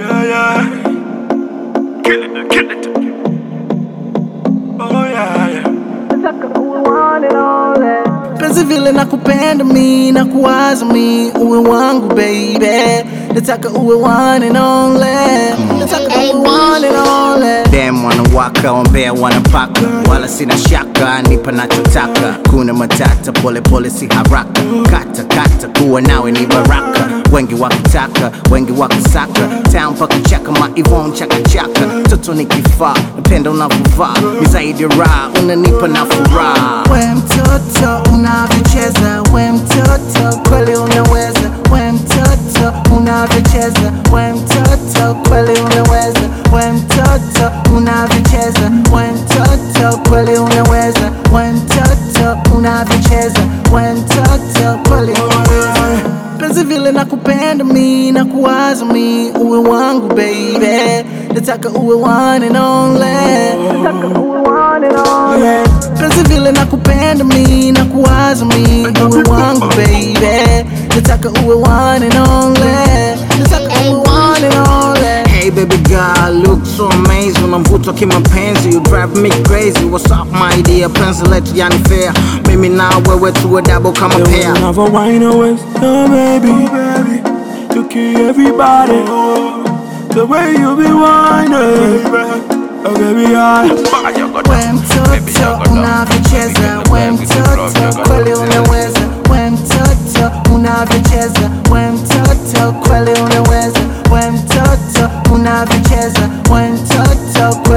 Yeah, yeah. Kill it, kill it. Oh, yeah, yeah. penzi vile nakupenda mi na kuwaza mi uwe wangu baby nataka uwe one and only nataka uwe one and only wanawaka wambea wanapaka wala sina shaka nipa nachotaka. Kuna matata pole pole si haraka. Kata kata kuwa nawe ni baraka. Wengi wakitaka wengi wakisaka. Town paka chaka maivon chakachaka toto ni kifaa napenda unavyovaa. Ni zaidi raha unanipa na furaha unavyocheza we mtoto kweli unaweza we mtoto unavyocheza we mtoto kweli unaweza we mtoto unavyocheza we mtoto kweli penzi vile nakupenda mi na kuwaza mi uwe wangu baby. Nataka uwe one and only nataka uwe one and only penzi vile nakupenda mi na kuwaza mi uwe wangu baby. Nataka uwe one and only baby girl, look so amazing. Unavutwa kimapenzi, you drive me crazy. What's up my dear, penzi letu yani fair Mimi na wewe tuwe double kama pair Never wine away, no baby, baby. You kill everybody. The way you be whining, oh baby, I. we mtoto unavyocheza we mtoto kweli unaweza we mtoto unavyocheza we mtoto kweli unaweza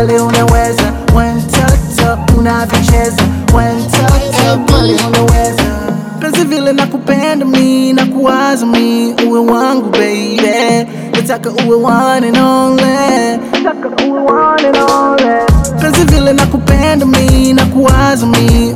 kweli unaweza. We unavicheza, unavyocheza we unaweza. Penzi vile nakupenda mi na kuwaza mi. Uwe wangu baby. Nataka uwe one and penzi vile nakupenda mi na kuwaza mi